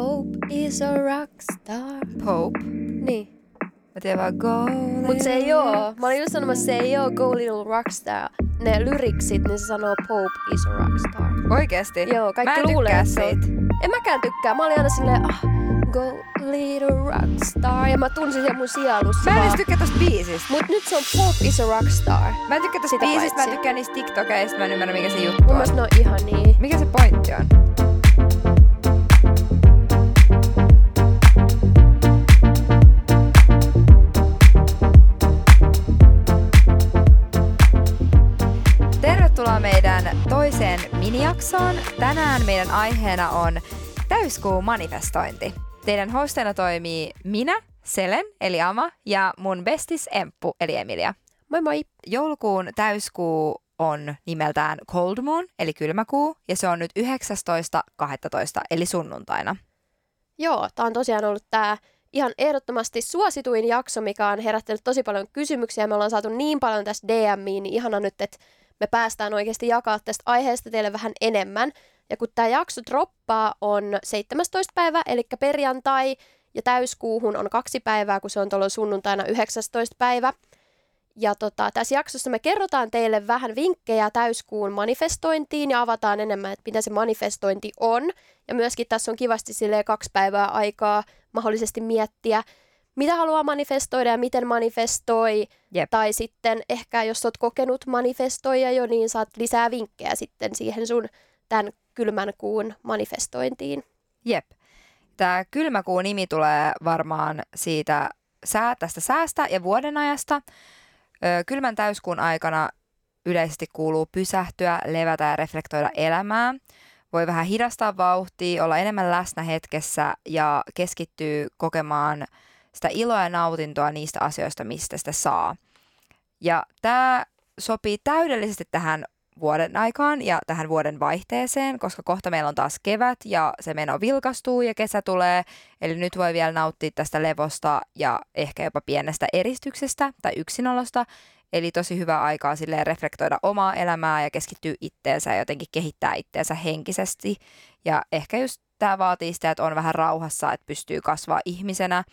Pope is a rockstar. Pope. Niin. Mä tiedän vaan go Mut se ei oo. Mä olin just sanomassa, se ei oo Go Little Rockstar. Ne lyriksit, niin se sanoo Pope is a rockstar. Oikeesti? Joo, kaikki Mä en luulee, tykkää että se on- siitä. En mäkään tykkää. Mä olin aina silleen, ah, Go Little Rockstar. Ja mä tunsin sen mun sielussa Mä en edes tykkää tosta biisistä. Mut nyt se on Pope is a rockstar. Mä en tykkää tosta Sitä biisistä, mä en paitsi. tykkää niistä TikTokeista, mä en ymmärrä mikä se juttu Mun on. mielestä ne on ihan niin. Mikä se pointti on? Toiseen minijaksoon. Tänään meidän aiheena on täyskuu manifestointi. Teidän hosteina toimii minä, Selen, eli Ama, ja mun bestis Emppu, eli Emilia. Moi moi. Joulukuun täyskuu on nimeltään Cold Moon, eli kylmäkuu, ja se on nyt 19.12. eli sunnuntaina. Joo, tää on tosiaan ollut tää ihan ehdottomasti suosituin jakso, mikä on herättänyt tosi paljon kysymyksiä. Me ollaan saatu niin paljon tästä DMiin, niin ihana nyt, että me päästään oikeasti jakaa tästä aiheesta teille vähän enemmän. Ja kun tämä jakso droppaa on 17. päivä, eli perjantai, ja täyskuuhun on kaksi päivää, kun se on tuolla sunnuntaina 19. päivä. Ja tota, tässä jaksossa me kerrotaan teille vähän vinkkejä täyskuun manifestointiin ja avataan enemmän, että mitä se manifestointi on. Ja myöskin tässä on kivasti silleen kaksi päivää aikaa mahdollisesti miettiä, mitä haluaa manifestoida ja miten manifestoi. Jep. Tai sitten ehkä, jos olet kokenut manifestoija jo, niin saat lisää vinkkejä sitten siihen sun tämän kylmän kuun manifestointiin. Jep. Tämä kylmäkuun nimi tulee varmaan siitä sää, tästä säästä ja vuodenajasta. Kylmän täyskuun aikana yleisesti kuuluu pysähtyä, levätä ja reflektoida elämää. Voi vähän hidastaa vauhtia, olla enemmän läsnä hetkessä ja keskittyy kokemaan sitä iloa ja nautintoa niistä asioista, mistä sitä saa. Ja tämä sopii täydellisesti tähän vuoden aikaan ja tähän vuoden vaihteeseen, koska kohta meillä on taas kevät ja se meno vilkastuu ja kesä tulee. Eli nyt voi vielä nauttia tästä levosta ja ehkä jopa pienestä eristyksestä tai yksinolosta. Eli tosi hyvä aikaa silleen reflektoida omaa elämää ja keskittyä itteensä ja jotenkin kehittää itteensä henkisesti. Ja ehkä just tämä vaatii sitä, että on vähän rauhassa, että pystyy kasvaa ihmisenä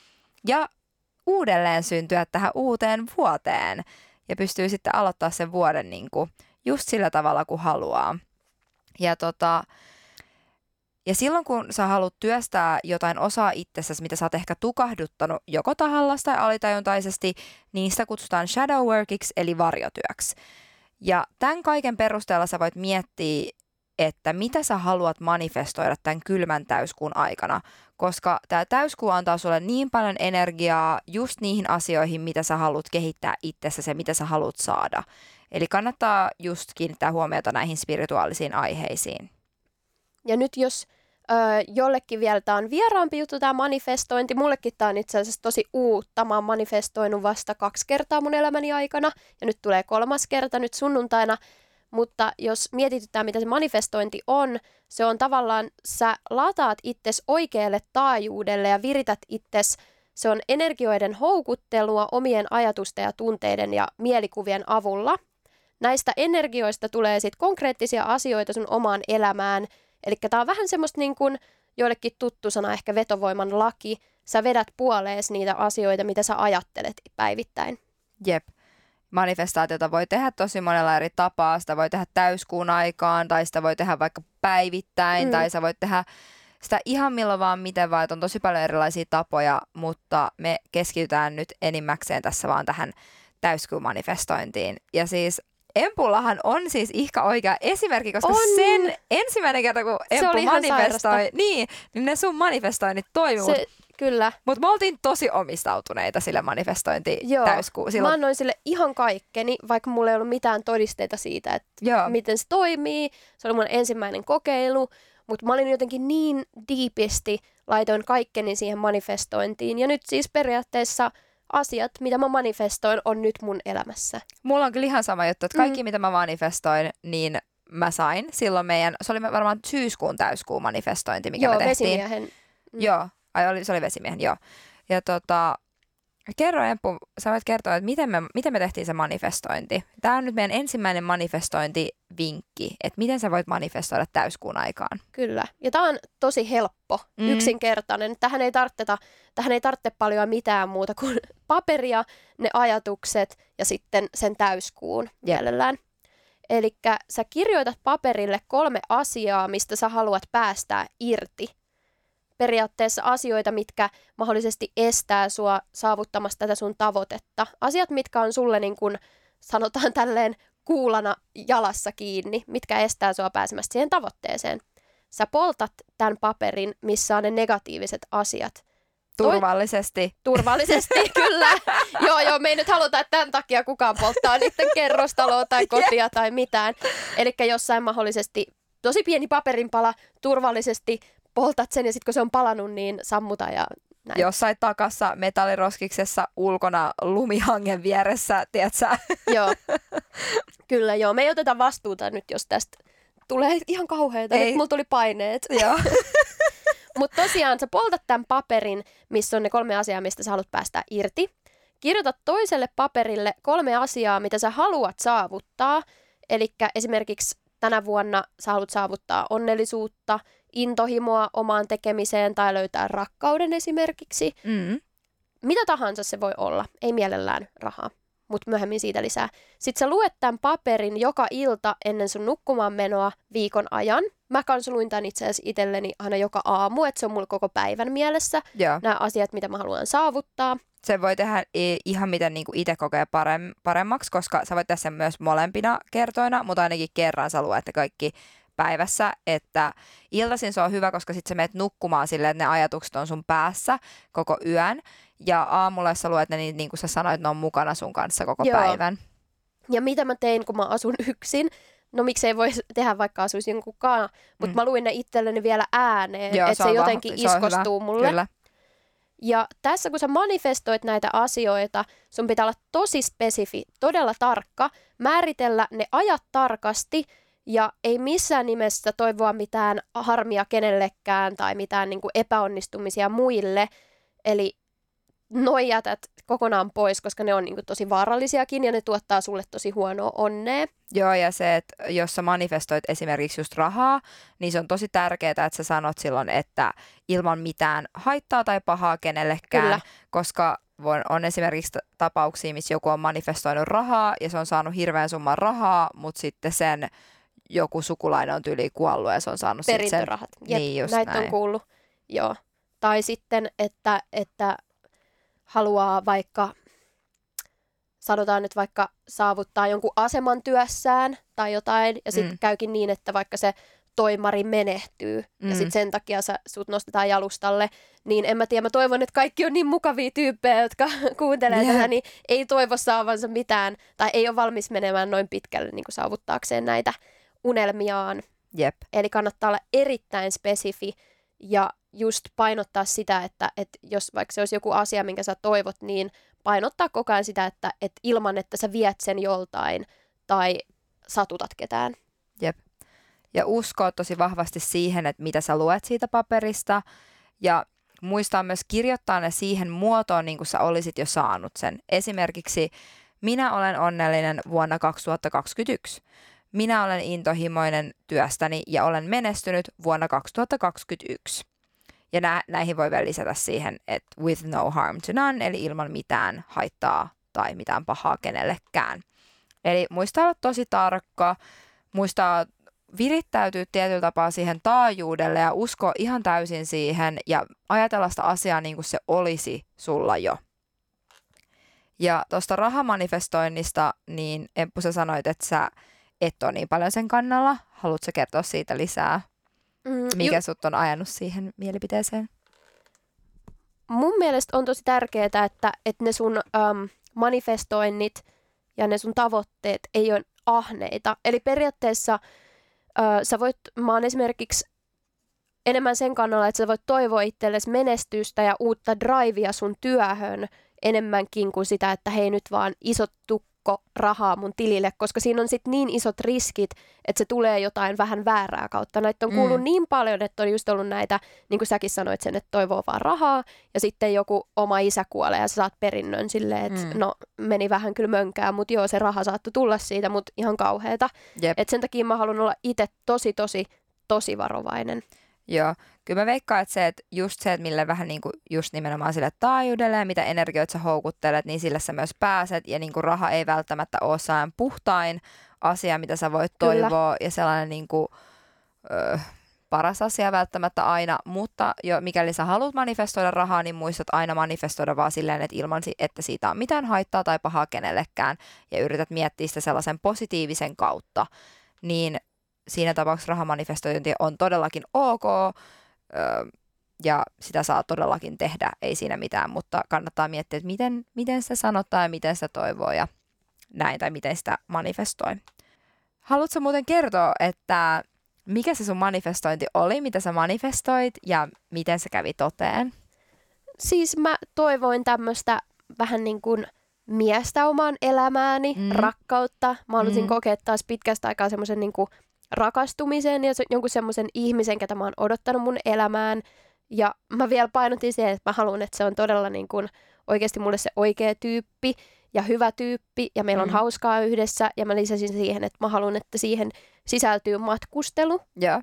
ja uudelleen syntyä tähän uuteen vuoteen. Ja pystyy sitten aloittaa sen vuoden niin kuin just sillä tavalla kuin haluaa. Ja, tota, ja silloin kun sä haluat työstää jotain osaa itsessäsi, mitä sä oot ehkä tukahduttanut joko tahallas tai alitajuntaisesti, niin sitä kutsutaan shadow workiksi eli varjotyöksi. Ja tämän kaiken perusteella sä voit miettiä, että mitä sä haluat manifestoida tämän kylmän täyskuun aikana, koska tämä täyskuu antaa sulle niin paljon energiaa just niihin asioihin, mitä sä haluat kehittää itsessäsi ja mitä sä haluat saada. Eli kannattaa just kiinnittää huomiota näihin spirituaalisiin aiheisiin. Ja nyt jos ö, jollekin vielä tämä on vieraampi juttu tämä manifestointi, mullekin tämä on itse asiassa tosi uutta. Mä oon manifestoinut vasta kaksi kertaa mun elämäni aikana ja nyt tulee kolmas kerta nyt sunnuntaina. Mutta jos mietitytään, mitä se manifestointi on, se on tavallaan, sä lataat itses oikealle taajuudelle ja virität itses, se on energioiden houkuttelua omien ajatusten ja tunteiden ja mielikuvien avulla. Näistä energioista tulee sitten konkreettisia asioita sun omaan elämään. Eli tämä on vähän semmoista niin kuin joillekin tuttu sana, ehkä vetovoiman laki. Sä vedät puolees niitä asioita, mitä sä ajattelet päivittäin. Jep. Manifestaatiota voi tehdä tosi monella eri tapaa. Sitä voi tehdä täyskuun aikaan, tai sitä voi tehdä vaikka päivittäin, Mm. tai sä voit tehdä sitä ihan milloin vaan miten vaan, että on tosi paljon erilaisia tapoja, mutta me keskitytään nyt enimmäkseen tässä vaan tähän täyskuun manifestointiin. Ja siis Empullahan on siis ihka oikea esimerkki, koska On. sen ensimmäinen kerta, kun Empu ihan manifestoi, niin, niin ne sun manifestoinnit toimi, Se, kyllä. mutta me oltiin tosi omistautuneita sille manifestointi Joo. täyskuun. Mä Silloin, annoin sille ihan kaikkeni, vaikka mulla ei ollut mitään todisteita siitä, että joo. miten se toimii. Se oli mun ensimmäinen kokeilu, mutta mä olin jotenkin niin diipisti, laitoin kaikkeni siihen manifestointiin. Ja nyt siis periaatteessa asiat, mitä mä manifestoin, on nyt mun elämässä. Mulla on kyllä ihan sama juttu, että kaikki Mm. mitä mä manifestoin, niin mä sain silloin meidän, se oli varmaan syyskuun täyskuun manifestointi, mikä Joo, me tehtiin. vesimiehen. Mm. Joo, ai oli, se oli vesimiehen, joo. Ja tota, Kerro Empu, sä voit kertoa, että miten me, miten me tehtiin se manifestointi. Tämä on nyt meidän ensimmäinen manifestointivinkki, että miten sä voit manifestoida täyskuun aikaan. Kyllä. Ja tämä on tosi helppo, mm. yksinkertainen. Tähän ei, tarvita, tähän ei tarvitse paljon mitään muuta kuin paperia, ne ajatukset ja sitten sen täyskuun yep. mielellään. Eli sä kirjoitat paperille kolme asiaa, mistä sä haluat päästää irti periaatteessa asioita, mitkä mahdollisesti estää sua saavuttamasta tätä sun tavoitetta. Asiat, mitkä on sulle niin kuin, sanotaan tälleen kuulana jalassa kiinni, mitkä estää sua pääsemästä siihen tavoitteeseen. Sä poltat tämän paperin, missä on ne negatiiviset asiat. Turvallisesti. Toi, turvallisesti, kyllä. joo, joo, me ei nyt haluta, että tämän takia kukaan polttaa niiden kerrostaloa tai kotia tai mitään. Eli jossain mahdollisesti tosi pieni paperinpala turvallisesti poltat sen ja sitten kun se on palannut, niin sammuta ja näin. Jossain takassa metalliroskiksessa ulkona lumihangen vieressä, tiedätkö Joo, kyllä joo. Me ei oteta vastuuta nyt, jos tästä tulee ihan kauheita. Ei. Nyt mulla tuli paineet. Joo. Mutta tosiaan sä poltat tämän paperin, missä on ne kolme asiaa, mistä sä haluat päästä irti. Kirjoitat toiselle paperille kolme asiaa, mitä sä haluat saavuttaa. Eli esimerkiksi tänä vuonna sä haluat saavuttaa onnellisuutta, intohimoa omaan tekemiseen tai löytää rakkauden esimerkiksi. Mm. Mitä tahansa se voi olla, ei mielellään rahaa, mutta myöhemmin siitä lisää. Sitten sä luet tämän paperin joka ilta ennen sun nukkumaan menoa viikon ajan. Mä kans luin tämän itse asiassa itselleni aina joka aamu, että se on mulla koko päivän mielessä. Joo. Nämä asiat, mitä mä haluan saavuttaa. Se voi tehdä ihan miten niinku itse kokee parem- paremmaksi, koska sä voit tässä myös molempina kertoina, mutta ainakin kerran sä luet kaikki päivässä, että iltaisin se on hyvä, koska sitten sä menet nukkumaan silleen, että ne ajatukset on sun päässä koko yön. Ja aamulla sä luet ne niin, niin kuin sä sanoit, ne on mukana sun kanssa koko Joo. päivän. Ja mitä mä tein, kun mä asun yksin, no miksei voi tehdä vaikka asuisi jonkun kana, mutta mm. mä luin ne itselleni vielä ääneen, että se, se jotenkin se iskostuu mulle. Kyllä. Ja tässä kun sä manifestoit näitä asioita, sun pitää olla tosi spesifi, todella tarkka, määritellä ne ajat tarkasti ja ei missään nimessä toivoa mitään harmia kenellekään tai mitään niin kuin epäonnistumisia muille. Eli noi jätät kokonaan pois, koska ne on niin kuin tosi vaarallisiakin ja ne tuottaa sulle tosi huonoa onnea. Joo, ja se, että jos sä manifestoit esimerkiksi just rahaa, niin se on tosi tärkeää, että sä sanot silloin, että ilman mitään haittaa tai pahaa kenellekään, Kyllä. koska on esimerkiksi tapauksia, missä joku on manifestoinut rahaa ja se on saanut hirveän summan rahaa, mutta sitten sen joku sukulainen on tyyli kuollut ja se on saanut Perintörahat. Sen... Jep, niin, just näitä näin. on kuullut. Joo. Tai sitten, että, että haluaa vaikka, sanotaan nyt vaikka saavuttaa jonkun aseman työssään tai jotain, ja sitten mm. käykin niin, että vaikka se toimari menehtyy, mm. ja sitten sen takia sä, sut nostetaan jalustalle, niin en mä tiedä, mä toivon, että kaikki on niin mukavia tyyppejä, jotka kuuntelee yeah. tätä, niin ei toivo saavansa mitään, tai ei ole valmis menemään noin pitkälle niin saavuttaakseen näitä unelmiaan. Jep. Eli kannattaa olla erittäin spesifi ja just painottaa sitä, että, että jos vaikka se olisi joku asia, minkä sä toivot, niin painottaa koko ajan sitä, että, että ilman, että sä viet sen joltain tai satutat ketään. Jep. Ja uskoa tosi vahvasti siihen, että mitä sä luet siitä paperista ja muistaa myös kirjoittaa ne siihen muotoon, niin kuin sä olisit jo saanut sen. Esimerkiksi minä olen onnellinen vuonna 2021. Minä olen intohimoinen työstäni ja olen menestynyt vuonna 2021. Ja nä- näihin voi vielä lisätä siihen, että with no harm to none, eli ilman mitään haittaa tai mitään pahaa kenellekään. Eli muistaa olla tosi tarkka, muistaa virittäytyä tietyllä tapaa siihen taajuudelle ja usko ihan täysin siihen ja ajatella sitä asiaa niin kuin se olisi sulla jo. Ja tuosta rahamanifestoinnista, niin Emppu sä sanoit, että sä et ole niin paljon sen kannalla. Haluatko kertoa siitä lisää? Mm, Mikä ju- sut on ajanut siihen mielipiteeseen? Mun mielestä on tosi tärkeää, että, että ne sun um, manifestoinnit ja ne sun tavoitteet ei ole ahneita. Eli periaatteessa uh, sä voit, mä oon esimerkiksi enemmän sen kannalla, että sä voit toivoa itsellesi menestystä ja uutta drivea sun työhön enemmänkin kuin sitä, että hei nyt vaan isot tukka koko rahaa mun tilille, koska siinä on sitten niin isot riskit, että se tulee jotain vähän väärää kautta. Näitä on kuullut mm. niin paljon, että on just ollut näitä, niin kuin säkin sanoit sen, että toivoo vaan rahaa, ja sitten joku oma isä kuolee ja sä saat perinnön silleen, että mm. no meni vähän kyllä mönkään, mutta joo, se raha saattoi tulla siitä, mutta ihan kauheeta. Että sen takia mä haluan olla itse tosi, tosi, tosi varovainen. Joo, kyllä mä veikkaan, että se, että just se, että millä vähän niin kuin just nimenomaan sille taajuudelle ja mitä energioita sä houkuttelet, niin sillä sä myös pääset ja niin kuin raha ei välttämättä ole sään puhtain asia, mitä sä voit toivoa kyllä. ja sellainen niin kuin, ö, paras asia välttämättä aina, mutta jo mikäli sä haluat manifestoida rahaa, niin muistat aina manifestoida vaan silleen, että ilman, että siitä on mitään haittaa tai pahaa kenellekään ja yrität miettiä sitä sellaisen positiivisen kautta, niin siinä tapauksessa rahamanifestointi on todellakin ok ja sitä saa todellakin tehdä, ei siinä mitään, mutta kannattaa miettiä, että miten, miten sitä sanottaa ja miten sitä toivoo ja näin, tai miten sitä manifestoi. Haluatko muuten kertoa, että mikä se sun manifestointi oli, mitä sä manifestoit ja miten se kävi toteen? Siis mä toivoin tämmöistä vähän niin kuin miestä omaan elämääni, mm. rakkautta. Mä halusin mm. kokea taas pitkästä aikaa semmoisen niin kuin rakastumisen ja jonkun semmoisen ihmisen, ketä mä oon odottanut mun elämään. Ja mä vielä painotin siihen, että mä haluan, että se on todella niin kuin oikeasti mulle se oikea tyyppi ja hyvä tyyppi ja meillä on mm. hauskaa yhdessä. Ja mä lisäsin siihen, että mä haluan, että siihen sisältyy matkustelu. Ja,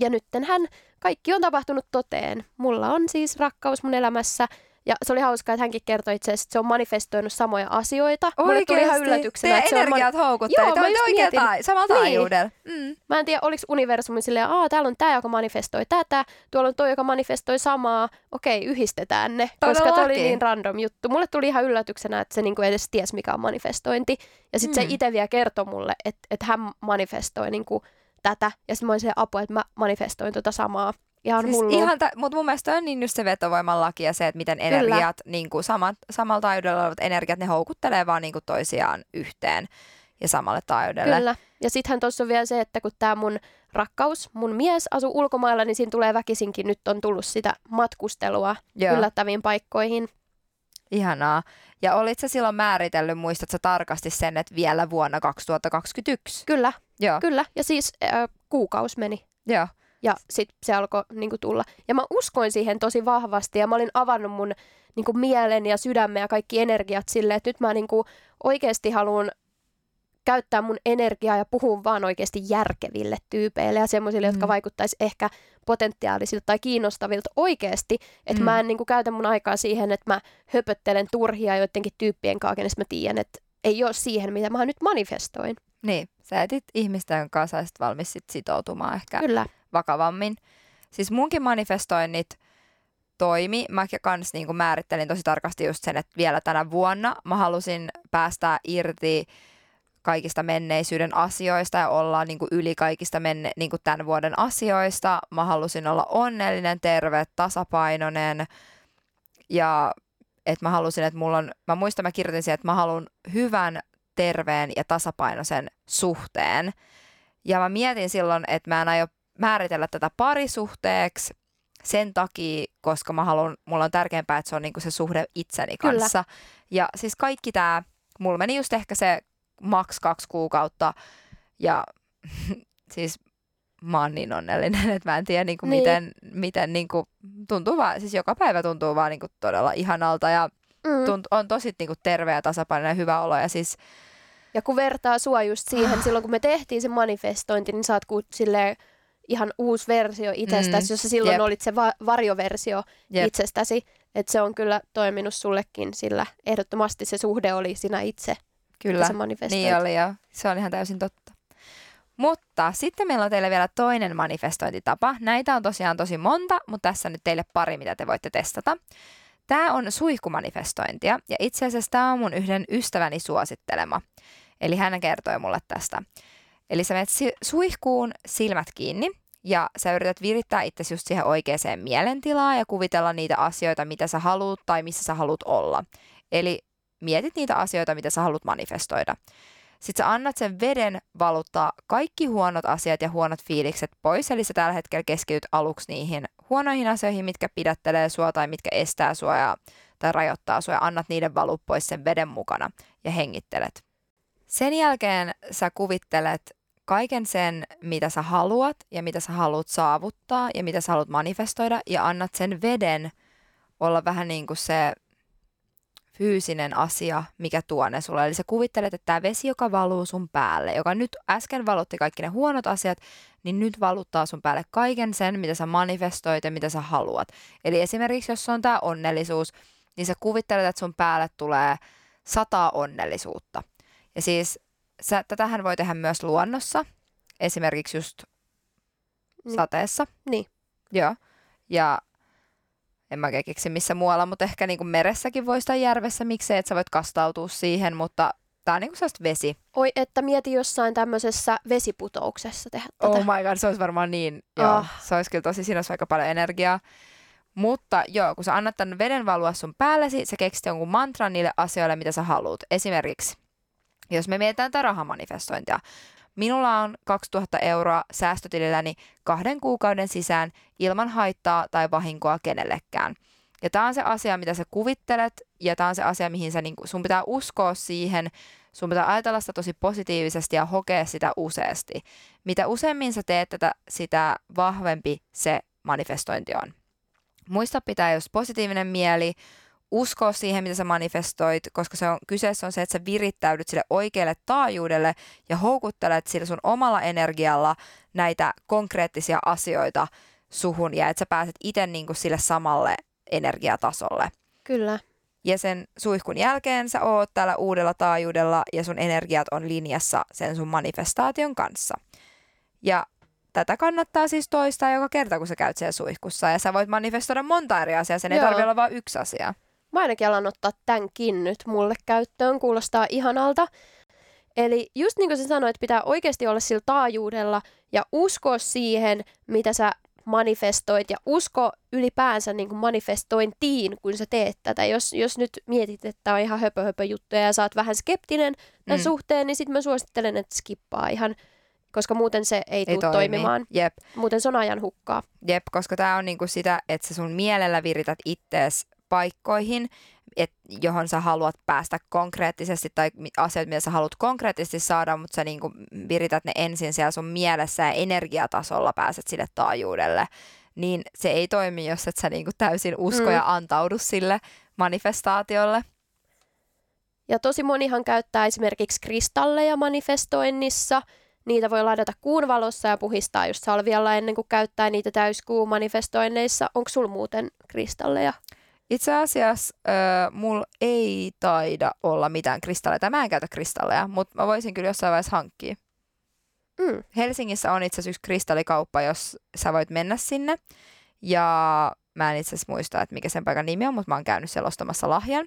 ja nyttenhän kaikki on tapahtunut toteen. Mulla on siis rakkaus mun elämässä ja se oli hauskaa, että hänkin kertoi itse asiassa, että se on manifestoinut samoja asioita. Oikeasti? Mulle tuli ihan yllätyksenä. Teidän että energiat se on... houkuttelee. Joo, mä oikein tai, samalla niin. taajuudella. Mm. Mä en tiedä, oliko universumi silleen, että täällä on tämä, joka manifestoi tätä, tuolla on toi, joka manifestoi samaa. Okei, yhdistetään ne. Todellakin. Koska se oli niin random juttu. Mulle tuli ihan yllätyksenä, että se niinku edes ties, mikä on manifestointi. Ja sitten mm. se itse vielä kertoi mulle, että, että hän manifestoi niinku tätä. Ja sitten mä olin se apua, että mä manifestoin tota samaa. Ihan siis hullu. Ihan ta- mutta mun mielestä on niin just se vetovoiman laki ja se, että miten energiat, niin kuin samat, samalla taajuudella olevat energiat, ne houkuttelee vaan niin kuin toisiaan yhteen ja samalle taajuudelle. Kyllä. Ja sittenhän tuossa on vielä se, että kun tämä mun rakkaus, mun mies asuu ulkomailla, niin siinä tulee väkisinkin, nyt on tullut sitä matkustelua Joo. yllättäviin paikkoihin. Ihanaa. Ja olit sä silloin määritellyt, muistatko tarkasti sen, että vielä vuonna 2021? Kyllä, Joo. kyllä. Ja siis äh, kuukausi meni. Joo. Ja sitten se alkoi niin kuin, tulla. Ja mä uskoin siihen tosi vahvasti ja mä olin avannut mun niin kuin, mielen ja sydämen ja kaikki energiat silleen, että nyt mä niin kuin, oikeasti haluan käyttää mun energiaa ja puhua vaan oikeasti järkeville tyypeille ja semmoisille, mm. jotka vaikuttaisi ehkä potentiaalisilta tai kiinnostavilta oikeasti. Että mm. mä en niin kuin, käytä mun aikaa siihen, että mä höpöttelen turhia joidenkin tyyppien kanssa, kenessä mä tiedän, että ei ole siihen, mitä mä nyt manifestoin. Niin, sä etit ihmisten kanssa valmis sit sitoutumaan ehkä. Kyllä vakavammin. Siis munkin manifestoinnit toimi. Mä kans niin määrittelin tosi tarkasti just sen, että vielä tänä vuonna mä halusin päästää irti kaikista menneisyyden asioista ja olla niin kuin yli kaikista menne, niin kuin tämän vuoden asioista. Mä halusin olla onnellinen, terve, tasapainoinen ja että mä halusin, että mulla on, mä muistan, mä kirjoitin siihen, että mä haluan hyvän, terveen ja tasapainoisen suhteen. Ja mä mietin silloin, että mä en aio määritellä tätä parisuhteeksi sen takia, koska mä haluan, mulla on tärkeämpää, että se on niinku se suhde itseni kanssa. Kyllä. Ja siis kaikki tämä, mulla meni just ehkä se maks kaksi kuukautta ja siis mä oon niin onnellinen, että mä en tiedä niinku niin. miten, miten niinku, tuntuu vaan, siis joka päivä tuntuu vaan niinku todella ihanalta ja mm. tunt, on tosi niinku terve ja tasapainoinen ja hyvä olo ja siis ja kun vertaa sua just siihen, silloin kun me tehtiin se manifestointi, niin sä oot silleen ihan uusi versio itsestäsi, mm. jossa silloin Jep. olit se va- varjoversio Jep. itsestäsi. Että se on kyllä toiminut sullekin, sillä ehdottomasti se suhde oli sinä itse. Kyllä, niin oli ja se on ihan täysin totta. Mutta sitten meillä on teille vielä toinen manifestointitapa. Näitä on tosiaan tosi monta, mutta tässä nyt teille pari, mitä te voitte testata. Tämä on suihkumanifestointia ja itse asiassa tämä on mun yhden ystäväni suosittelema. Eli hän kertoi mulle tästä. Eli sä menet suihkuun silmät kiinni ja sä yrität virittää itsesi just siihen oikeaan mielentilaan ja kuvitella niitä asioita, mitä sä haluat tai missä sä haluat olla. Eli mietit niitä asioita, mitä sä haluat manifestoida. Sitten sä annat sen veden valuttaa kaikki huonot asiat ja huonot fiilikset pois, eli sä tällä hetkellä keskityt aluksi niihin huonoihin asioihin, mitkä pidättelee sua tai mitkä estää sua ja, tai rajoittaa sua ja annat niiden valua pois sen veden mukana ja hengittelet Sen jälkeen sä kuvittelet kaiken sen, mitä sä haluat ja mitä sä haluat saavuttaa ja mitä sä haluat manifestoida ja annat sen veden olla vähän niin kuin se fyysinen asia, mikä tuo ne sulle. Eli sä kuvittelet, että tämä vesi, joka valuu sun päälle, joka nyt äsken valutti kaikki ne huonot asiat, niin nyt valuttaa sun päälle kaiken sen, mitä sä manifestoit ja mitä sä haluat. Eli esimerkiksi jos on tämä onnellisuus, niin sä kuvittelet, että sun päälle tulee sataa onnellisuutta. Ja siis sä, tätähän voi tehdä myös luonnossa, esimerkiksi just Niin. sateessa. Niin. Joo. Ja en mä keksi missä muualla, mutta ehkä niin kuin meressäkin voi sitä järvessä, miksei, että sä voit kastautua siihen, mutta tää on niin kuin sellaista vesi. Oi, että mieti jossain tämmöisessä vesiputouksessa tehdä tätä. Oh my god, se olisi varmaan niin, joo. Ah. Se olisi kyllä tosi, siinä olisi aika paljon energiaa. Mutta joo, kun sä annat tämän veden valua sun päällesi, sä keksit jonkun mantran niille asioille, mitä sä haluat. Esimerkiksi, jos me mietitään tätä rahamanifestointia. Minulla on 2000 euroa säästötililläni kahden kuukauden sisään ilman haittaa tai vahinkoa kenellekään. Ja tämä on se asia, mitä sä kuvittelet, ja tämä on se asia, mihin sä, niinku, sun pitää uskoa siihen, sun pitää ajatella sitä tosi positiivisesti ja hokea sitä useasti. Mitä useammin sä teet tätä, sitä vahvempi se manifestointi on. Muista pitää jos positiivinen mieli, uskoa siihen, mitä sä manifestoit, koska se on, kyseessä on se, että sä virittäydyt sille oikealle taajuudelle ja houkuttelet sillä sun omalla energialla näitä konkreettisia asioita suhun ja että sä pääset itse niinku sille samalle energiatasolle. Kyllä. Ja sen suihkun jälkeen sä oot täällä uudella taajuudella ja sun energiat on linjassa sen sun manifestaation kanssa. Ja tätä kannattaa siis toistaa joka kerta, kun sä käyt siellä suihkussa. Ja sä voit manifestoida monta eri asiaa, sen ei Joo. tarvitse olla vain yksi asia. Mä ainakin alan ottaa tämänkin nyt mulle käyttöön, kuulostaa ihanalta. Eli just niin kuin sä sanoit, pitää oikeasti olla sillä taajuudella ja uskoa siihen, mitä sä manifestoit ja usko ylipäänsä niin kuin manifestointiin, kun sä teet tätä. Jos, jos nyt mietit, että on ihan höpö, höpö juttuja ja sä oot vähän skeptinen tämän Mm. suhteen, niin sitten mä suosittelen, että skippaa ihan, koska muuten se ei, Ei tule toimi. toimimaan. Jep, Muuten se on ajan hukkaa. jep, koska tämä on niinku sitä, että sä sun mielellä virität ittees paikkoihin, et, johon sä haluat päästä konkreettisesti tai asiat, mitä sä haluat konkreettisesti saada, mutta sä niinku virität ne ensin siellä sun mielessä ja energiatasolla pääset sille taajuudelle, niin se ei toimi, jos et sä niinku täysin usko Mm. ja antaudu sille manifestaatiolle. Ja tosi monihan käyttää esimerkiksi kristalleja manifestoinnissa. Niitä voi ladata kuun valossa ja puhistaa just salvialla ennen kuin käyttää niitä täyskuun manifestoinneissa. Onko sulla muuten kristalleja? Itse asiassa ö, mulla ei taida olla mitään kristalleja. Mä en käytä kristalleja, mutta mä voisin kyllä jossain vaiheessa hankkia. Mm. Helsingissä on itse asiassa yksi kristallikauppa, jos sä voit mennä sinne. Ja mä en itse asiassa muista, että mikä sen paikan nimi on, mutta mä oon käynyt siellä ostamassa lahjan.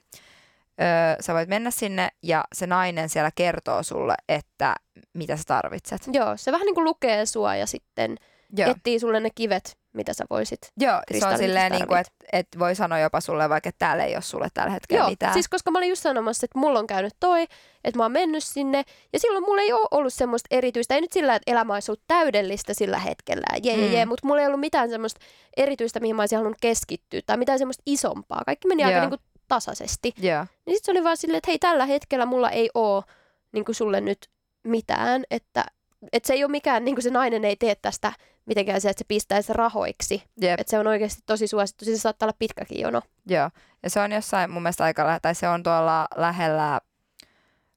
Öö, sä voit mennä sinne ja se nainen siellä kertoo sulle, että mitä sä tarvitset. Joo, se vähän niin kuin lukee sua ja sitten Joo, etsii sulle ne kivet, mitä sä voisit. Joo se on silleen, niin kuin, että et voi sanoa jopa sulle vaikka, että täällä ei ole sulle tällä hetkellä Joo, mitään. siis koska mä olin just sanomassa, että mulla on käynyt toi, että mä oon mennyt sinne, ja silloin mulla ei ole ollut semmoista erityistä, ei nyt sillä, että elämä olisi ollut täydellistä sillä hetkellä, jee, jee, Mm. jee, mutta mulla ei ollut mitään semmoista erityistä, mihin mä olisin halunnut keskittyä, tai mitään semmoista isompaa. Kaikki meni aika Joo. niin kuin tasaisesti. Joo, Niin sitten se oli vaan silleen, että hei, tällä hetkellä mulla ei ole niin kuin sulle nyt mitään, että, että se ei ole mikään, niin kuin se nainen ei tee tästä mitenkään se, että se pistäisi rahoiksi. jep. Että se on oikeasti tosi suosittu, siis se saattaa olla pitkäkin jono. Joo, ja se on jossain mun mielestä aika lähellä, tai se on tuolla lähellä,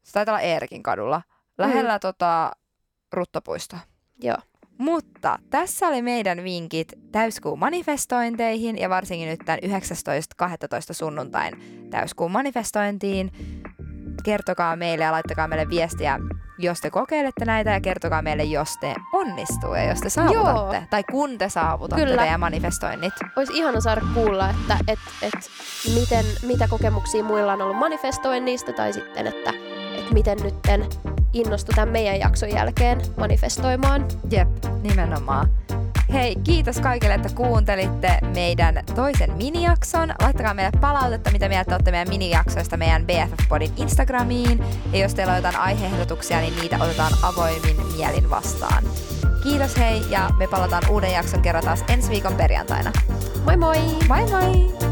se taitaa olla Eerikin kadulla, lähellä mm. tota Ruttopuistoa. Joo. Mutta tässä oli meidän vinkit täyskuun manifestointeihin ja varsinkin nyt tämän 19.12. sunnuntain täyskuun manifestointiin. Kertokaa meille ja laittakaa meille viestiä, jos te kokeilette näitä ja kertokaa meille, jos te onnistuu ja jos te saavutatte. Joo. Tai kun te saavutatte Kyllä. teidän manifestoinnit. Olisi ihana saada kuulla, että et, et miten, mitä kokemuksia muilla on ollut manifestoinnista tai sitten, että et miten nytten innostu tämän meidän jakson jälkeen manifestoimaan. Jep, nimenomaan. Hei, kiitos kaikille, että kuuntelitte meidän toisen minijakson. Laittakaa meille palautetta, mitä mieltä olette meidän minijaksoista meidän BFF-podin Instagramiin. Ja jos teillä on jotain aiheehdotuksia, niin niitä otetaan avoimin mielin vastaan. Kiitos hei, ja me palataan uuden jakson kerran taas ensi viikon perjantaina. Moi moi! Moi moi!